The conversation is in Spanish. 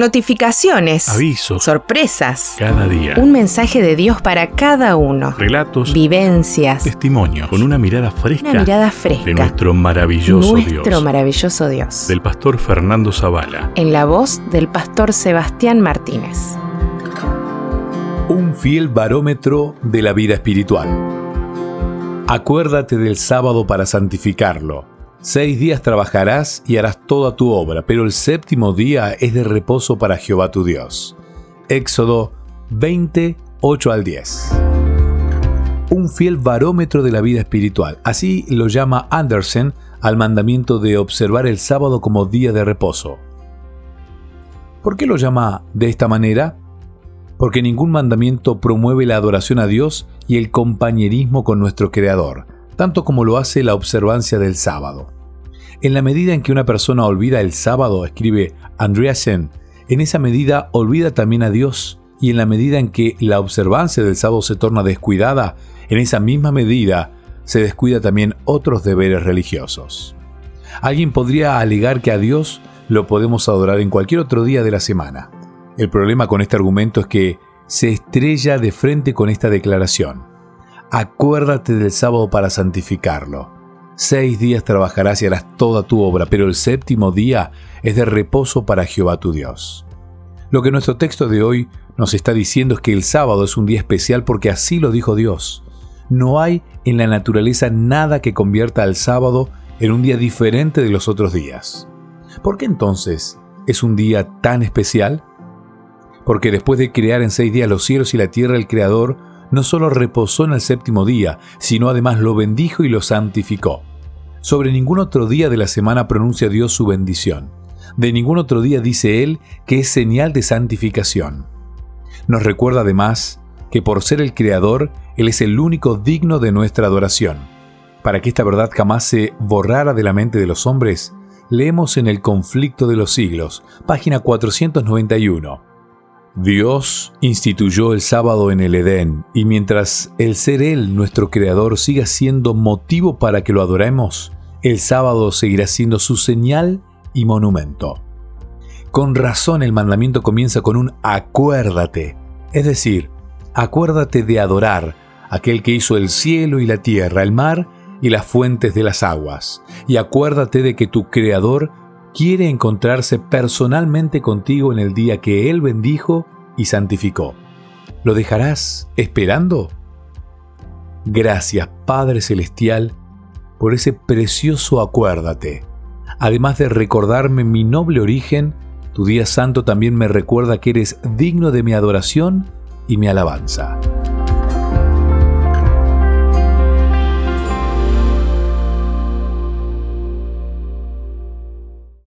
Notificaciones. Avisos. Sorpresas. Cada día. Un mensaje de Dios para cada uno. Relatos. Vivencias. Testimonios. Con una mirada fresca. Una mirada fresca. De nuestro maravilloso Nuestro Dios. maravilloso Dios. Del pastor Fernando Zavala. En la voz del pastor Sebastián Martínez. Un fiel barómetro de la vida espiritual. Acuérdate del sábado para santificarlo. Seis días trabajarás y harás toda tu obra, pero el séptimo día es de reposo para Jehová tu Dios. Éxodo 20, 8 al 10. Un fiel barómetro de la vida espiritual. Así lo llama Andersen al mandamiento de observar el sábado como día de reposo. ¿Por qué lo llama de esta manera? Porque ningún mandamiento promueve la adoración a Dios y el compañerismo con nuestro Creador, tanto como lo hace la observancia del sábado. En la medida en que una persona olvida el sábado, escribe Andreasen, en esa medida olvida también a Dios, y en la medida en que la observancia del sábado se torna descuidada, en esa misma medida se descuida también otros deberes religiosos. Alguien podría alegar que a Dios lo podemos adorar en cualquier otro día de la semana. El problema con este argumento es que se estrella de frente con esta declaración. Acuérdate del sábado para santificarlo. Seis días trabajarás y harás toda tu obra, pero el séptimo día es de reposo para Jehová tu Dios. Lo que nuestro texto de hoy nos está diciendo es que el sábado es un día especial porque así lo dijo Dios. No hay en la naturaleza nada que convierta al sábado en un día diferente de los otros días. ¿Por qué entonces es un día tan especial? Porque después de crear en seis días los cielos y la tierra, el Creador no solo reposó en el séptimo día, sino además lo bendijo y lo santificó. Sobre ningún otro día de la semana pronuncia Dios su bendición. De ningún otro día dice Él que es señal de santificación. Nos recuerda además que por ser el Creador, Él es el único digno de nuestra adoración. Para que esta verdad jamás se borrara de la mente de los hombres, leemos en el conflicto de los siglos, página 491. Dios instituyó el sábado en el Edén, y mientras el ser Él, nuestro Creador, siga siendo motivo para que lo adoremos, el sábado seguirá siendo su señal y monumento. Con razón el mandamiento comienza con un acuérdate, es decir, acuérdate de adorar aquel que hizo el cielo y la tierra, el mar y las fuentes de las aguas, y acuérdate de que tu Creador quiere encontrarse personalmente contigo en el día que Él bendijo y santificó. ¿Lo dejarás esperando? Gracias, Padre Celestial, por ese precioso acuérdate. Además de recordarme mi noble origen, tu día santo también me recuerda que eres digno de mi adoración y mi alabanza.